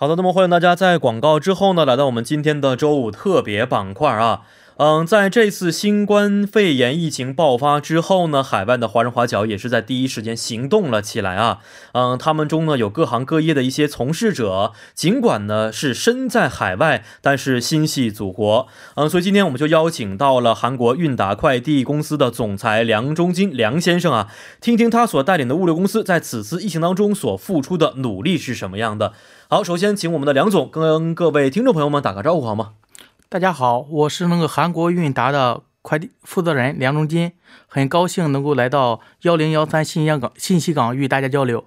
好的，那么欢迎大家在广告之后呢，来到我们今天的周五特别板块啊。嗯，在这次新冠肺炎疫情爆发之后呢，海外的华人华侨也是在第一时间行动了起来啊。嗯，他们中呢有各行各业的一些从事者，尽管呢是身在海外，但是心系祖国。嗯，所以今天我们就邀请到了韩国韵达快递公司的总裁梁中金梁先生啊，听听他所带领的物流公司在此次疫情当中所付出的努力是什么样的。好，首先请我们的梁总跟各位听众朋友们打个招呼好吗？大家好，我是那个韩国韵达的快递负责人梁中金，很高兴能够来到幺零幺三信息港信息港与大家交流。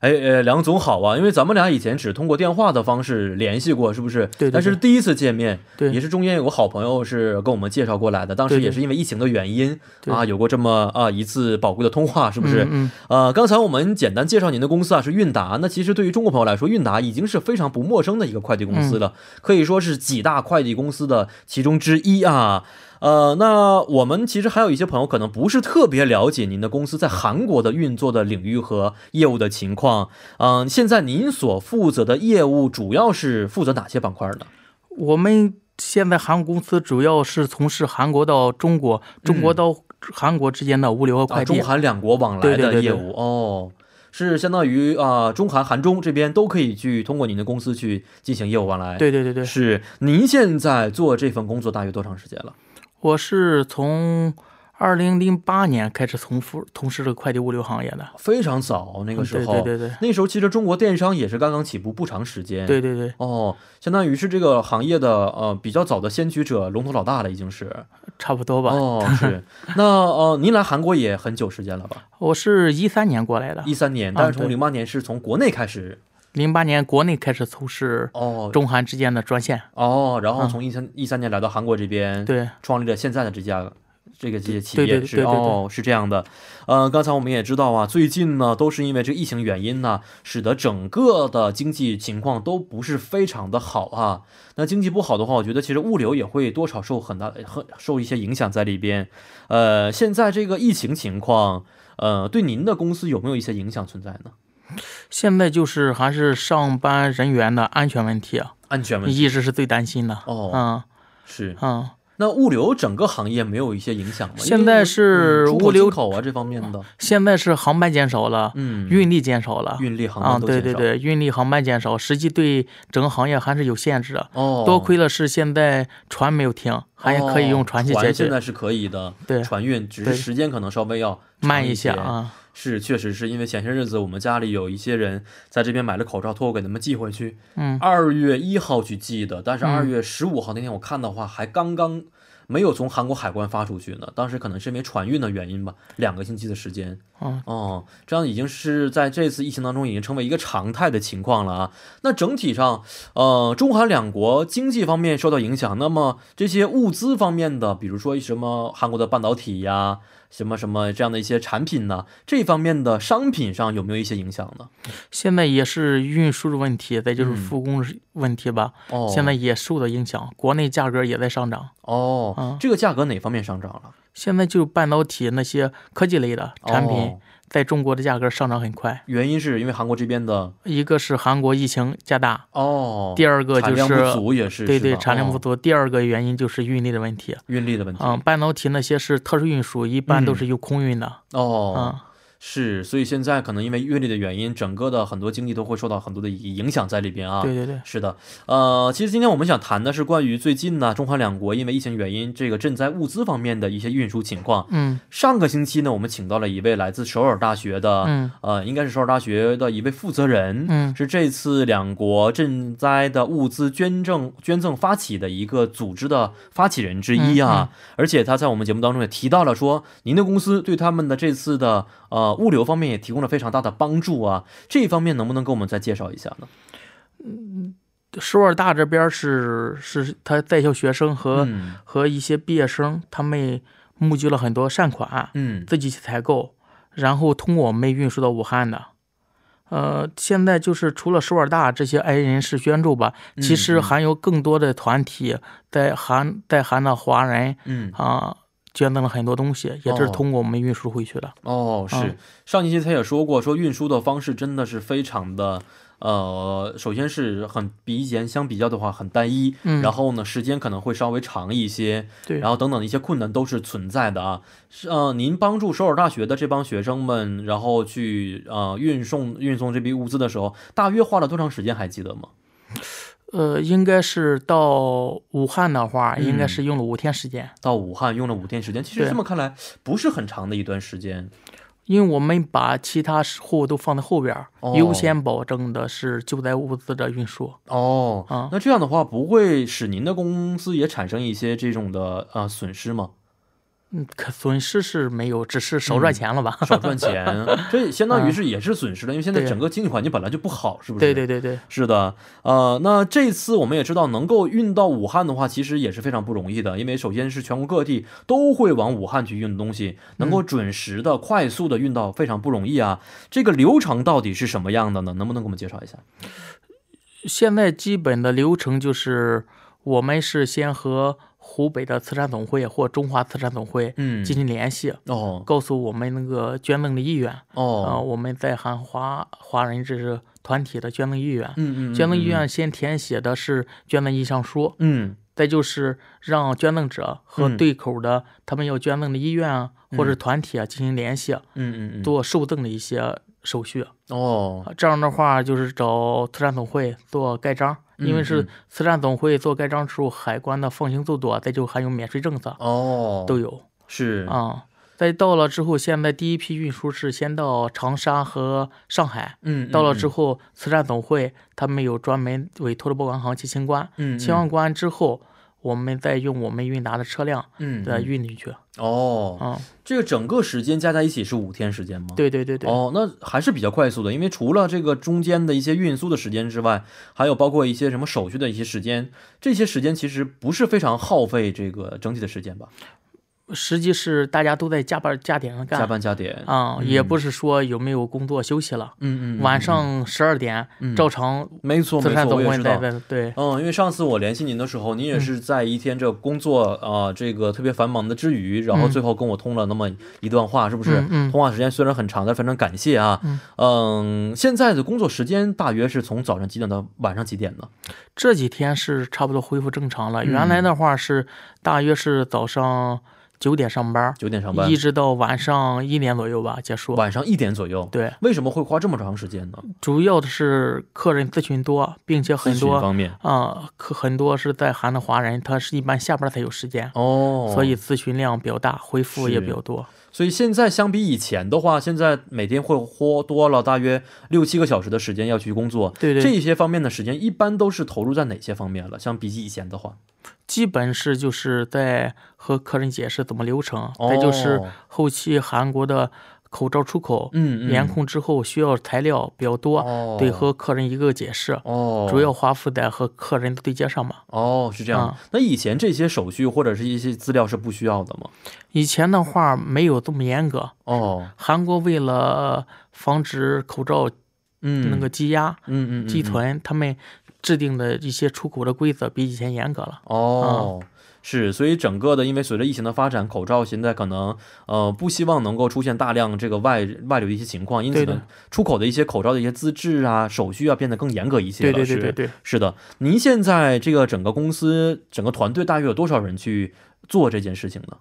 哎，呃，梁总好啊！因为咱们俩以前只通过电话的方式联系过，是不是？对。但是第一次见面，对，也是中间有个好朋友是跟我们介绍过来的。当时也是因为疫情的原因啊，有过这么啊一次宝贵的通话，是不是？嗯。呃，刚才我们简单介绍您的公司啊，是韵达。那其实对于中国朋友来说，韵达已经是非常不陌生的一个快递公司了，可以说是几大快递公司的其中之一啊。呃，那我们其实还有一些朋友可能不是特别了解您的公司在韩国的运作的领域和业务的情况。嗯，现在您所负责的业务主要是负责哪些板块呢？我们现在韩国公司主要是从事韩国到中国、中国到韩国之间的物流和快递，中韩两国往来的业务哦，是相当于啊，中韩韩中这边都可以去通过您的公司去进行业务往来。对对对对，是您现在做这份工作大约多长时间了？我是从二零零八年开始从服从事这个快递物流行业的，非常早那个时候。对对对，那时候其实中国电商也是刚刚起步不长时间。对对对。哦，相当于是这个行业的呃比较早的先驱者，龙头老大了，已经是。差不多吧。哦，是。那呃，您来韩国也很久时间了吧？我是一三年过来的。一三年，但是从零八年是从国内开始。零八年国内开始从事哦中韩之间的专线哦，然后从一三一三年来到韩国这边，对，创立了现在的这家这个这些企业是哦是这样的，呃，刚才我们也知道啊，最近呢都是因为这个疫情原因呢，使得整个的经济情况都不是非常的好啊。那经济不好的话，我觉得其实物流也会多少受很大很受一些影响在里边。呃，现在这个疫情情况，呃，对您的公司有没有一些影响存在呢？现在就是还是上班人员的安全问题啊，安全问题一直是最担心的。哦，嗯，是，嗯，那物流整个行业没有一些影响吗？现在是物流口啊这方面的，现在是航班减少了，嗯，运力减少了，运力航班都减少。对对对，运力航班减少，实际对整个行业还是有限制的。哦，多亏了是现在船没有停，还可以用船去解决。现在是可以的，对，船运只是时间可能稍微要慢一些啊。是，确实是因为前些日子我们家里有一些人在这边买了口罩，托我给他们寄回去。嗯，二月一号去寄的，但是二月十五号那天我看的话，还刚刚没有从韩国海关发出去呢。当时可能是因为船运的原因吧，两个星期的时间。哦，这样已经是在这次疫情当中已经成为一个常态的情况了啊。那整体上，呃，中韩两国经济方面受到影响，那么这些物资方面的，比如说什么韩国的半导体呀。什么什么这样的一些产品呢？这方面的商品上有没有一些影响呢？现在也是运输的问题，再就是复工问题吧。哦，现在也受到影响，国内价格也在上涨。哦，这个价格哪方面上涨了？现在就半导体那些科技类的产品。在中国的价格上涨很快，原因是因为韩国这边的，一个是韩国疫情加大哦，第二个就是产量不足也是，对对，产量不足。第二个原因就是运力的问题，运力的问题。嗯，半导体那些是特殊运输，一般都是由空运的。哦，嗯。是，所以现在可能因为阅历的原因，整个的很多经济都会受到很多的影响在里边啊。对对对，是的。呃，其实今天我们想谈的是关于最近呢，中韩两国因为疫情原因，这个赈灾物资方面的一些运输情况。嗯。上个星期呢，我们请到了一位来自首尔大学的，嗯，呃，应该是首尔大学的一位负责人，嗯，是这次两国赈灾的物资捐赠捐赠发起的一个组织的发起人之一啊。而且他在我们节目当中也提到了说，您的公司对他们的这次的。呃，物流方面也提供了非常大的帮助啊，这一方面能不能给我们再介绍一下呢？嗯，首尔大这边是是他在校学生和和一些毕业生，他们募集了很多善款，嗯，自己去采购，然后通过我们运输到武汉的。呃，现在就是除了首尔大这些爱人士捐助吧，其实还有更多的团体在韩在韩的华人，嗯啊。捐赠了很多东西，也是通过我们运输回去的。哦，是上一期他也说过，说运输的方式真的是非常的呃，首先是很比以前相比较的话很单一，嗯然后呢时间可能会稍微长一些，对，然后等等的一些困难都是存在的啊。是呃，您帮助首尔大学的这帮学生们，然后去呃运送运送这批物资的时候，大约花了多长时间？还记得吗？呃，应该是到武汉的话，嗯应该是用了五天时间，到武汉用了五天时间，其实这么看来不是很长的一段时间。因为我们把其他货物都放在后边，哦优先保证的是救灾物资的运输。哦，啊那这样的话不会使您的公司也产生一些这种的呃损失吗？嗯，可损失是没有，只是少赚钱了吧？少赚钱，这相当于是也是损失了，因为现在整个经济环境本来就不好，是不是？对对对对，是的，呃，那这次我们也知道，能够运到武汉的话，其实也是非常不容易的，因为首先是全国各地都会往武汉去运东西，能够准时的、快速的运到非常不容易啊。这个流程到底是什么样的呢？能不能给我们介绍一下？现在基本的流程就是，我们是先和湖北的慈善总会或中华慈善总会嗯，进行联系，哦告诉我们那个捐赠的意愿。呃，哦，我们在喊华华人这是团体的捐赠意愿。嗯嗯，捐赠意嗯愿先填写的是捐赠意向书，嗯再就是让捐赠者和嗯对口的他们要捐赠的医院啊、或者团体啊进行联系，嗯嗯嗯，做受赠的一些手续。这样的话，就是找慈善总会做盖章，因为嗯是嗯慈善总会做盖章之后，海关的放行速度啊，再就还有免税政策哦，都有是。啊。再到了之后，现在第一批运输是先到长沙和上海，嗯，到了之。后，后，慈善总会他们有专门委托的报关行去清关，嗯，清完关之后，我们再用我们韵达的车辆嗯，再嗯运进去。哦，啊，这个整个时间加在一起是五天时间吗？。对对对对，哦，那还是比较快速的，因为除了这个中间的一些运输的时间之外，还有包括一些什么手续的一些时间，这些时间其实不是非常耗费这个整体的时间吧？实际是大家都在加班加点上干。加班加点，啊、嗯也不是说有没有工作休息了，嗯嗯，嗯晚上十二点嗯照常没错没错，我也知道。对嗯，因为上次我联系您的时候，您也是在一天这工作啊、呃这个特别繁忙的之余，然后嗯最后跟我通了那么一段话，是不是？嗯嗯通话时间虽然很长，但非常感谢啊。嗯嗯，现在的工作时间大约是从早上几点到晚上几点呢？这几天是差不多恢复正常了。嗯原来的话是大约是早上九点上班，九点上班一，直到晚上一点左右吧结束。晚上一点左右。对，为什么会花这么长时间呢？主要的是客人咨询多，并且很多方面啊，客很多是在韩的华人，他是一般下班才有时间，哦，所以咨询量比较大，回复也比较多。所以现在相比以前的话，现在每天会花多了大约六七个小时的时间要去工作。对对，这些方面的时间一般都是投入在哪些方面了？相比起以前的话，基本是就是在和客人解释怎么流程，哦再就是后期韩国的口罩出口严控之后需要材料比较多，哦，得和客人一个个解释，哦，主要花费在和客人的对接上嘛。哦是这样。啊那以前这些手续或者是一些资料是不需要的吗？以前的话没有这么严格，哦，韩国为了防止口罩嗯，那个积压、嗯嗯嗯积存，他们制定的一些出口的规则比以前严格了。哦。是，所以整个的，因为随着疫情的发展，口罩现在可能呃不希望能够出现大量这个外外流的一些情况，因此呢，出口的一些口罩的一些资质啊、手续啊变得更严格一些对了。是对对对对，是的，您现在这个整个公司整个团队大约有多少人去做这件事情呢？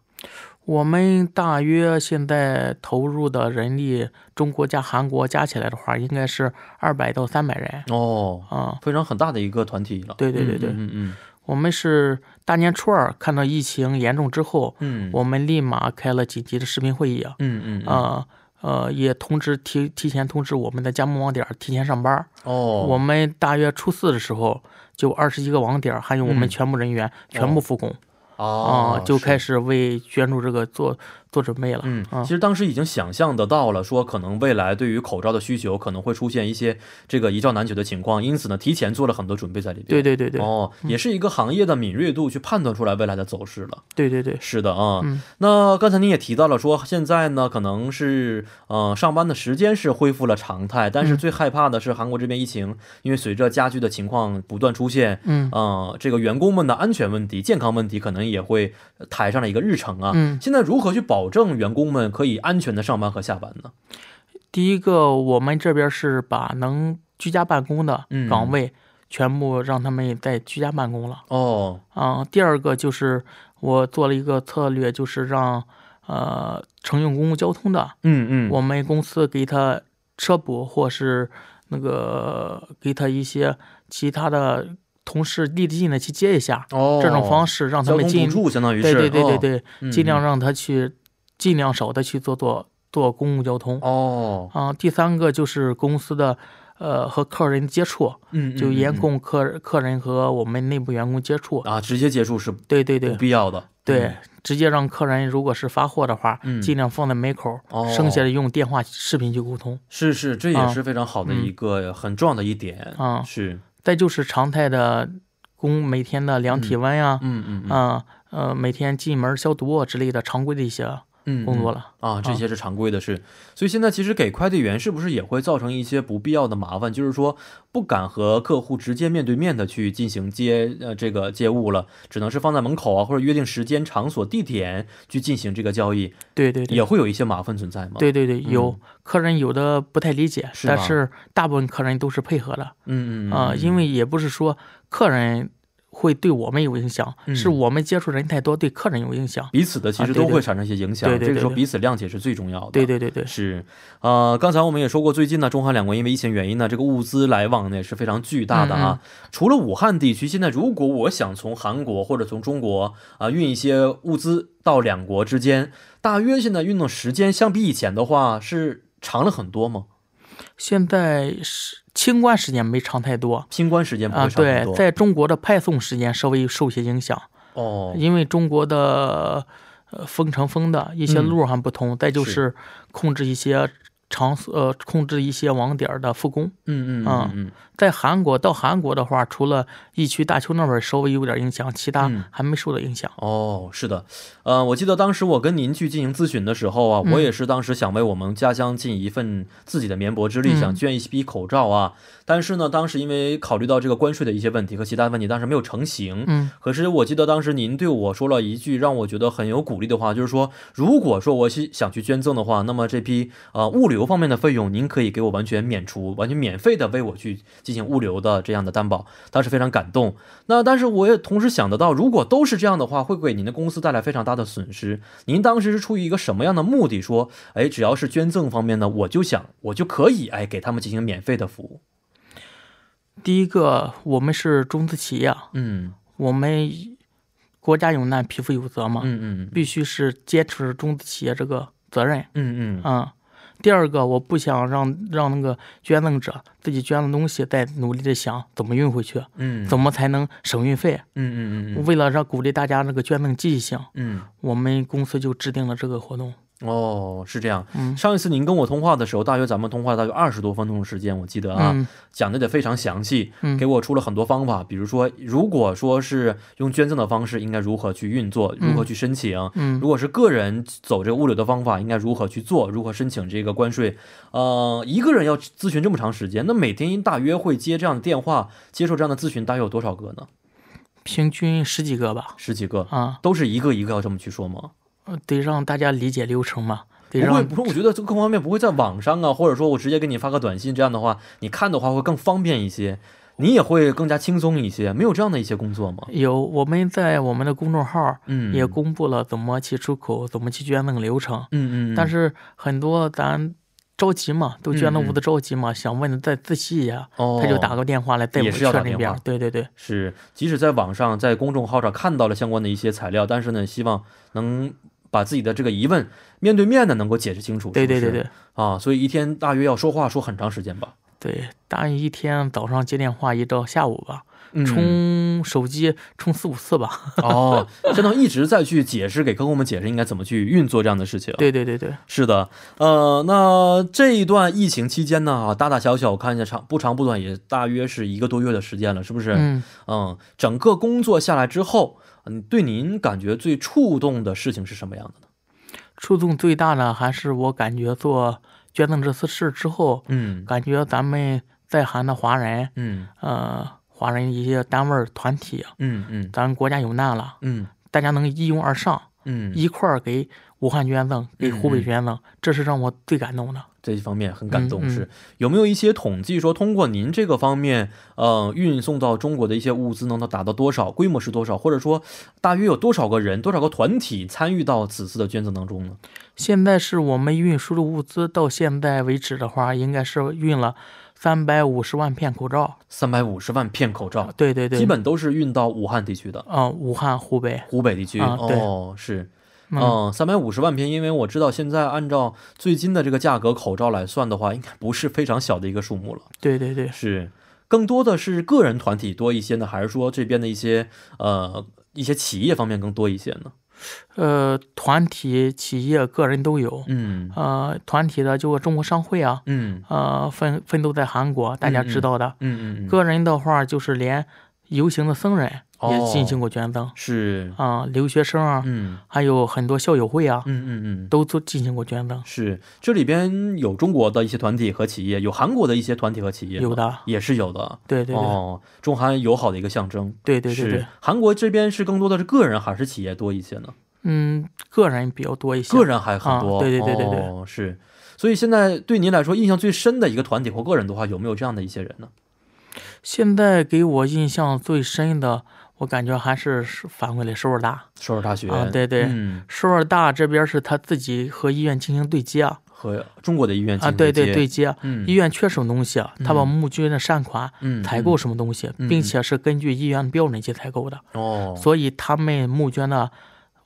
我们大约现在投入的人力，中国加韩国加起来的话，应该是二百到三百人哦，啊、非常很大的一个团体了。对对对对嗯嗯我们是大年初二看到疫情严重之后，嗯，我们立马开了紧急的视频会议啊，嗯嗯嗯呃呃，也通知提提前通知我们的加盟网点提前上班。哦，我们大约初四的时候，就二十一个网点，还有我们嗯全部人员全部复工啊、哦就开。始为捐助这个做做准备了。嗯，啊其实当时已经想象得到了，说可能未来对于口罩的需求可能会出现一些这个一罩难求的情况，因此呢，提前做了很多准备在里边。对对对对、哦，也是一个行业的敏锐度去判断出来未来的走势了。对对对，是的啊，嗯那刚才您也提到了说，现在呢可能是呃上班的时间是恢复了常态，但是嗯最害怕的是韩国这边疫情，因为随着加剧的情况不断出现，嗯呃，这个员工们的安全问题、健康问题可能也会抬上了一个日程啊。嗯，现在如何去保证员工们可以安全的上班和下班呢？第一个我们这边是把能居家办公的嗯。岗位，全部让他们在居家办公了。哦，啊、第二个就是我做了一个策略，就是让呃乘用公共交通的，嗯嗯，我们公司给他车补，或是那个给他一些其他的同事离得近的去接一下，哦，这种方式让他们尽补助相当于是，对对对对哦，对，嗯。尽量让他去尽量少的去做做做公共交通。哦，啊、第三个就是公司的呃和客人接触，嗯，就严控客客人和我们内部员工接触。啊，直接接触是对对对。对必要的，对嗯，直接让客人如果是发货的话，嗯。尽量放在门口，哦。剩下的用电话、视频去沟通。是是，这也啊。是非常好的一个很重要的一点啊。是，再就是常态的工每天的量体温呀、嗯嗯嗯。啊，呃，每天进门消毒啊之类的常规的一些嗯，嗯工作了。啊，这些是常规的事，所以现在其实给快递员是不是也会造成一些不必要的麻烦？就是说不敢和客户直接面对面的去进行接呃这个接物了，只能是放在门口啊，或者约定时间、场所、地点去进行这个交易，对对对。也，会有一些麻烦存在吗？，对对对，有、嗯。客人有的不太理解，但是大部分客人都是配合的嗯嗯啊、嗯。因为也不是说客人会对我们有影响，嗯是我们接触人太多，对客人有影响。彼此的其实都会产生一些影响，对对对对这个时候彼此谅解是最重要的。对对对对，是，呃，刚才我们也说过，最近呢，中韩两国因为疫情原因呢，这个物资来往呢也是非常巨大的啊。除了武汉地区，现在如果我想从韩国或者从中国啊、运一些物资到两国之间，大约现在运动时间相比以前的话是长了很多吗？现在是清关时间没长太多清关时间不啊，对会长很多、，在中国的派送时间稍微受些影响，哦，因为中国的呃封城封的一些嗯路还不通，再就是控制一些场所呃控制一些网点的复工。嗯嗯啊嗯嗯在韩国到韩国的话，除了疫区大邱那边稍微有点影响，其他嗯还没受到影响。哦，是的，呃，我记得当时我跟您去进行咨询的时候啊，嗯我也是当时想为我们家乡尽一份自己的绵薄之力，嗯想捐一批口罩啊。但是呢，当时因为考虑到这个关税的一些问题和其他问题，当时没有成型。嗯可是我记得当时您对我说了一句让我觉得很有鼓励的话，就是说，如果说我是想去捐赠的话，那么这批呃物流方面的费用，您可以给我完全免除，完全免费的为我去进行物流的这样的担保，当时非常感动。那但是我也同时想得到，如果都是这样的话，会给您的公司带来非常大的损失。您当时是出于一个什么样的目的？说，哎，只要是捐赠方面呢，我就想我就可以哎给他们进行免费的服务。第一个，我们是中资企业，嗯我们国家有难，匹夫有责嘛，嗯嗯必须是坚持中资企业这个责任。嗯嗯嗯，第二个，我不想让让那个捐赠者自己捐的东西再努力的想怎么运回去，嗯，怎么才能省运费。嗯嗯嗯嗯为了让鼓励大家那个捐赠积极性，嗯我们公司就制定了这个活动。哦，是这样。嗯上一次您跟我通话的时候，大约咱们通话大约二十多分钟的时间，我记得啊，嗯讲的得非常详细，嗯给我出了很多方法，比如说，如果说是用捐赠的方式，应该如何去运作，如何去申请；嗯如果是个人走这个物流的方法，应该如何去做，如何申请这个关税。呃，一个人要咨询这么长时间，那每天大约会接这样的电话，接受这样的咨询，大约有多少个呢？平均十几个吧。十几个，啊，都是一个一个要这么去说吗？呃得让大家理解流程嘛，得不会，让不是，我觉得这个各方面不会在网上啊，或者说我直接给你发个短信，这样的话，你看的话会更方便一些，你也会更加轻松一些。没有这样的一些工作吗？有我们在我们的公众号嗯，也公布了怎么去出口、怎么去捐赠流程。嗯嗯，但是很多咱着急嘛，都捐赠嗯嗯物资着急嘛，想问的再仔细一下，哦，他就打个电话来再我也是要打确认一遍电话。对对对，是，即使在网上在公众号上看到了相关的一些材料，但是呢，希望能把自己的这个疑问面对面的能够解释清楚。对对对对啊，所以一天大约要说话说很长时间吧。对，大约一天早上接电话一到下午吧，嗯充手机充四五次吧。哦，相当于一直在去解释给客户们解释应该怎么去运作这样的事情。对对对对，是的，呃，那这一段疫情期间呢，啊，大大小小我看一下长不长不短，也大约是一个多月的时间了，是不是？嗯，嗯，整个工作下来之后，嗯，对您感觉最触动的事情是什么样的呢？触动最大的还是我感觉做捐赠这次事之后，嗯感觉咱们在韩的华人，嗯呃，华人一些单位儿团体，嗯嗯咱国家有难了，嗯大家能一拥而上，嗯，一块儿给武汉捐赠，给湖北捐赠，这是让我最感动的。这一方面很感动。嗯嗯是有没有一些统计说，通过您这个方面，呃，运送到中国的一些物资能够达到多少，规模是多少，或者说大约有多少个人、多少个团体参与到此次的捐赠当中呢？现在是我们运输的物资，到现在为止的话，应该是运了三百五十万片口罩。三百五十万片口罩，对对对，基本都是运到武汉地区的。啊、武汉、湖北，湖北地区、哦，是，嗯，嗯，三百五十万片，因为我知道现在按照最近的这个价格口罩来算的话，应该不是非常小的一个数目了。对对对，是，更多的是个人团体多一些呢，还是说这边的一些呃一些企业方面更多一些呢？呃，团体、企业、个人都有。嗯呃，团体的就中国商会啊，嗯呃，奋奋斗在韩国，大家知道的。嗯嗯嗯，个人的话，就是连游行的僧人也哦进行过捐赠是，啊、留学生啊，嗯还有很多校友会啊，嗯嗯嗯。都做进行过捐赠。是，这里边有中国的一些团体和企业，有韩国的一些团体和企业，有的也是有的。对对对、哦，中韩友好的一个象征。对对对对是，韩国这边是更多的是个人还是企业多一些呢？嗯，个人比较多一些。个人还很多，啊对对对对对哦，是。所以现在对您来说印象最深的一个团体或个人的话，有没有这样的一些人呢？现在给我印象最深的，我感觉还是返回来首尔大。首尔大学啊，对对，嗯，首尔大这边是他自己和医院进行对接啊，和中国的医院进啊，行对对接对接，嗯。医院缺什么东西啊，他把嗯募捐的善款嗯采购什么东西，嗯并且是根据医院标准去采购的，哦。所以他们募捐的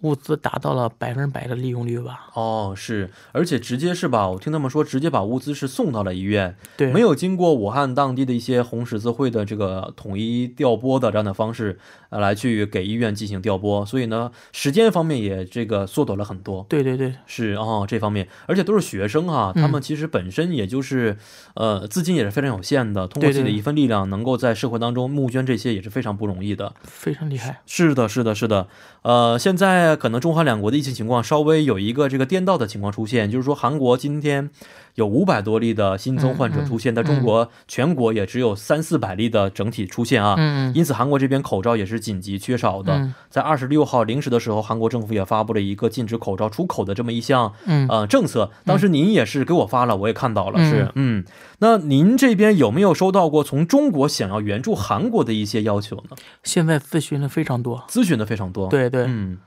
物资达到了百分之百的利用率吧？哦是，而且直接是吧？我听他们说，直接把物资是送到了医院，对，没有经过武汉当地的一些红十字会的这个统一调拨的这样的方式，呃，来去给医院进行调拨，所以呢，时间方面也这个缩短了很多。对对对是哦，这方面，而且都是学生哈、嗯他们其实本身也就是，呃，资金也是非常有限的，通过自己的一份力量，能够在社会当中募捐这些也是非常不容易的。非常厉害。是的，是的，是的。呃，现在可能中韩两国的疫情情况稍微有一个这个颠倒的情况出现，就是说韩国今天有五百多例的新增患者出现，嗯嗯中国全国也只有三四百例的整体出现啊。嗯因此，韩国这边口罩也是紧急缺少的。嗯在二十六号零时的时候，韩国政府也发布了一个禁止口罩出口的这么一项嗯，呃政策。当时您也是给我发了，我也看到了，嗯是嗯。那您这边有没有收到过从中国想要援助韩国的一些要求呢？现在咨询的非常多。咨询的非常多。，对对，嗯，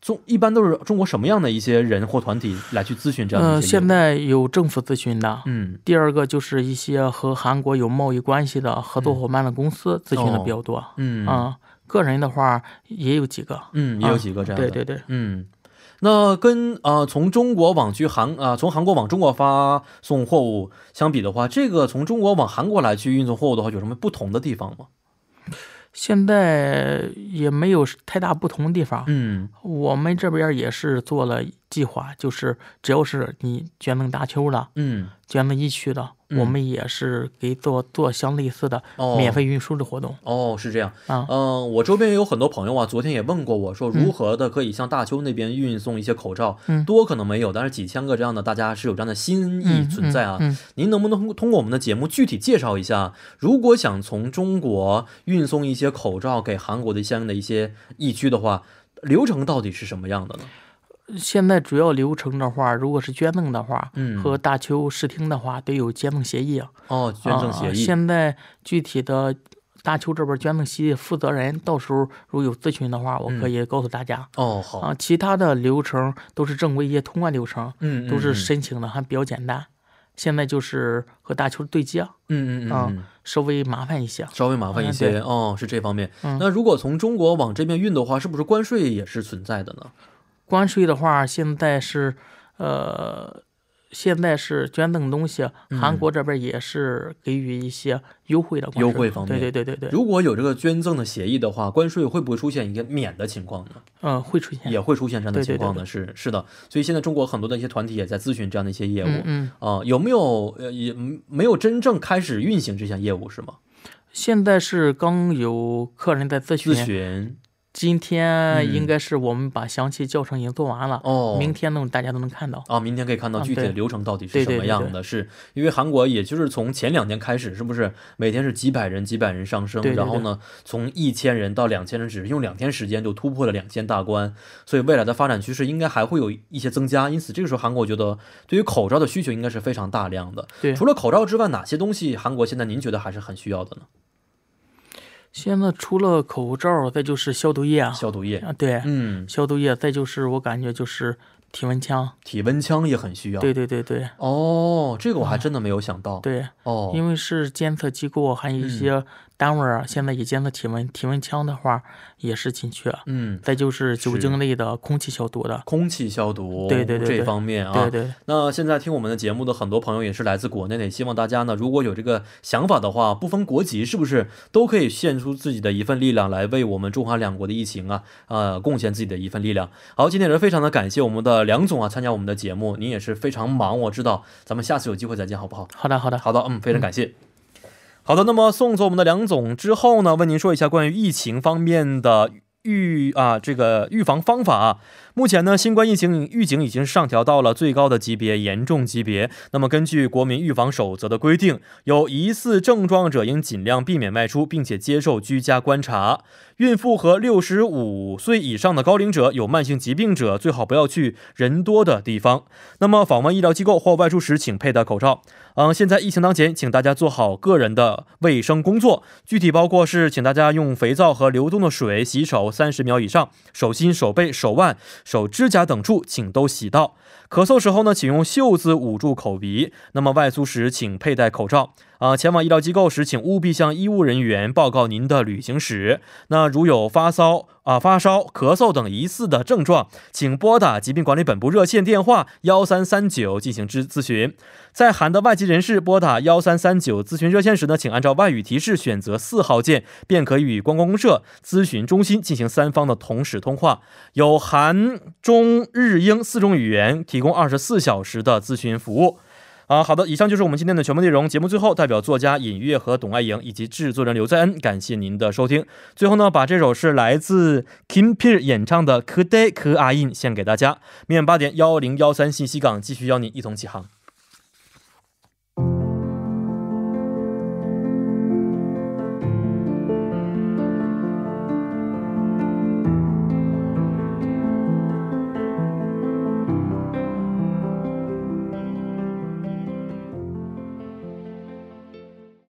中一般都是中国什么样的一些人或团体来去咨询这样的？现在有政府咨询的，嗯第二个就是一些和韩国有贸易关系的合作伙伴的公司咨询的比较多。嗯啊，个人的话也有几个。嗯，也有几个这样的。对对对，嗯，那跟呃从中国往去韩啊、从韩国往中国发送货物相比的话，这个从中国往韩国来去运送货物的话，有什么不同的地方吗？现在也没有太大不同的地方。嗯我们这边也是做了计划，就是只要是你捐赠大邱的、嗯，捐赠疫区的，嗯我们也是给做做相类似的哦，免费运输的活动、哦，是这样。啊。嗯、我周边有很多朋友啊，昨天也问过我说，如何的可以向大邱那边运送一些口罩？嗯多可能没有，但是几千个这样的，大家是有这样的心意嗯存在啊。嗯嗯您能不能通通过我们的节目具体介绍一下，如果想从中国运送一些口罩给韩国的相应的一些疫区的话，流程到底是什么样的呢？现在主要流程的话，如果是捐赠的话，嗯和大邱视听的话得有捐赠协议啊。哦，捐赠协啊议。现在具体的大邱这边捐赠协议负责人，到时候如果有咨询的话，我可以告诉大家。哦，好，啊，其他的流程都是正规一些通关流程，嗯，都是嗯申请的，还比较简单。现在就是和大邱对接，嗯嗯嗯稍微麻烦一些。稍微麻烦一嗯些、对哦，是这方面。嗯那如果从中国往这边运的话，是不是关税也是存在的呢？关税的话，现在是，呃，现在是捐赠东西，韩国这边也是给予一些优惠的关税嗯优惠方面对对对对对，如果有这个捐赠的协议的话，关税会不会出现一个免的情况呢？嗯、会出现。也会出现这样的对对情况呢？是是的，所以现在中国很多的一些团体也在咨询这样的一些业务。嗯嗯，啊、有没有呃也没有真正开始运行这项业务是吗？现在是刚有客人在咨询，咨询，今天应该是我们把详细教程已经做完了，哦，明天呢大家都能看到。啊，明天可以看到具体的流程到底是什么样的。是因为韩国也就是从前两年开始，是不是每天是几百人、几百人上升，然后呢，从一千人到两千人，只是用两天时间就突破了两千大关。所以未来的发展趋势应该还会有一些增加。因此，这个时候韩国我觉得对于口罩的需求应该是非常大量的。对除了口罩之外，哪些东西韩国现在您觉得还是很需要的呢？现在除了口罩，再就是消毒液啊，消毒液，啊对，嗯，消毒液，再就是我感觉就是体温枪。体温枪也很需要。对对对对哦，这个我还真的没有想到。对，哦，因为是监测机构，还有一些单位啊，现在也监测体温，体温枪的话也是紧缺。嗯，再就是酒精类的空气消毒的，空气消毒，对对对对这方面啊，对对那现在听我们的节目的很多朋友也是来自国内的，也希望大家呢，如果有这个想法的话，不分国籍，是不是都可以献出自己的一份力量，来为我们中韩两国的疫情啊，呃，贡献自己的一份力量。好，今天也是非常的感谢我们的梁总啊，参加我们的节目，您也是非常忙，我知道，咱们下次有机会再见，好不好？好的好的，好的，嗯，非常感谢。好的，那么送走我们的梁总之后呢，问您说一下关于疫情方面的预啊这个预防方法啊。目前呢，新冠疫情预警已经上调到了最高的级别——严重级别。那么，根据国民预防守则的规定，有疑似症状者应尽量避免外出，并且接受居家观察。孕妇和六十五岁以上的高龄者、有慢性疾病者，最好不要去人多的地方。那么，访问医疗机构或外出时，请佩戴口罩。嗯，现在疫情当前，请大家做好个人的卫生工作，具体包括是，请大家用肥皂和流动的水洗手三十秒以上，手心、手背、手腕、手指甲等处请都洗到。咳嗽时候呢，请用袖子捂住口鼻。那么外出时，请佩戴口罩。啊、前往医疗机构时，请务必向医务人员报告您的旅行史。那如有发烧啊、发烧、咳嗽等疑似的症状，请拨打疾病管理本部热线电话幺三三九进行咨咨询。在韩的外籍人士拨打幺三三九咨询热线时呢，请按照外语提示选择四号键，便可以与观光公社咨询中心进行三方的同时通话。有韩、中、日、英四种语言，提供二十四小时的咨询服务。啊，好的，以上就是我们今天的全部内容。节目最后，代表作家尹月和董爱莹以及制作人刘在恩，感谢您的收听。最后呢，把这首是来自 Kim Pye 演唱的《可得可阿印》献给大家。明晚八点幺零幺三信息港继续邀您一同起航。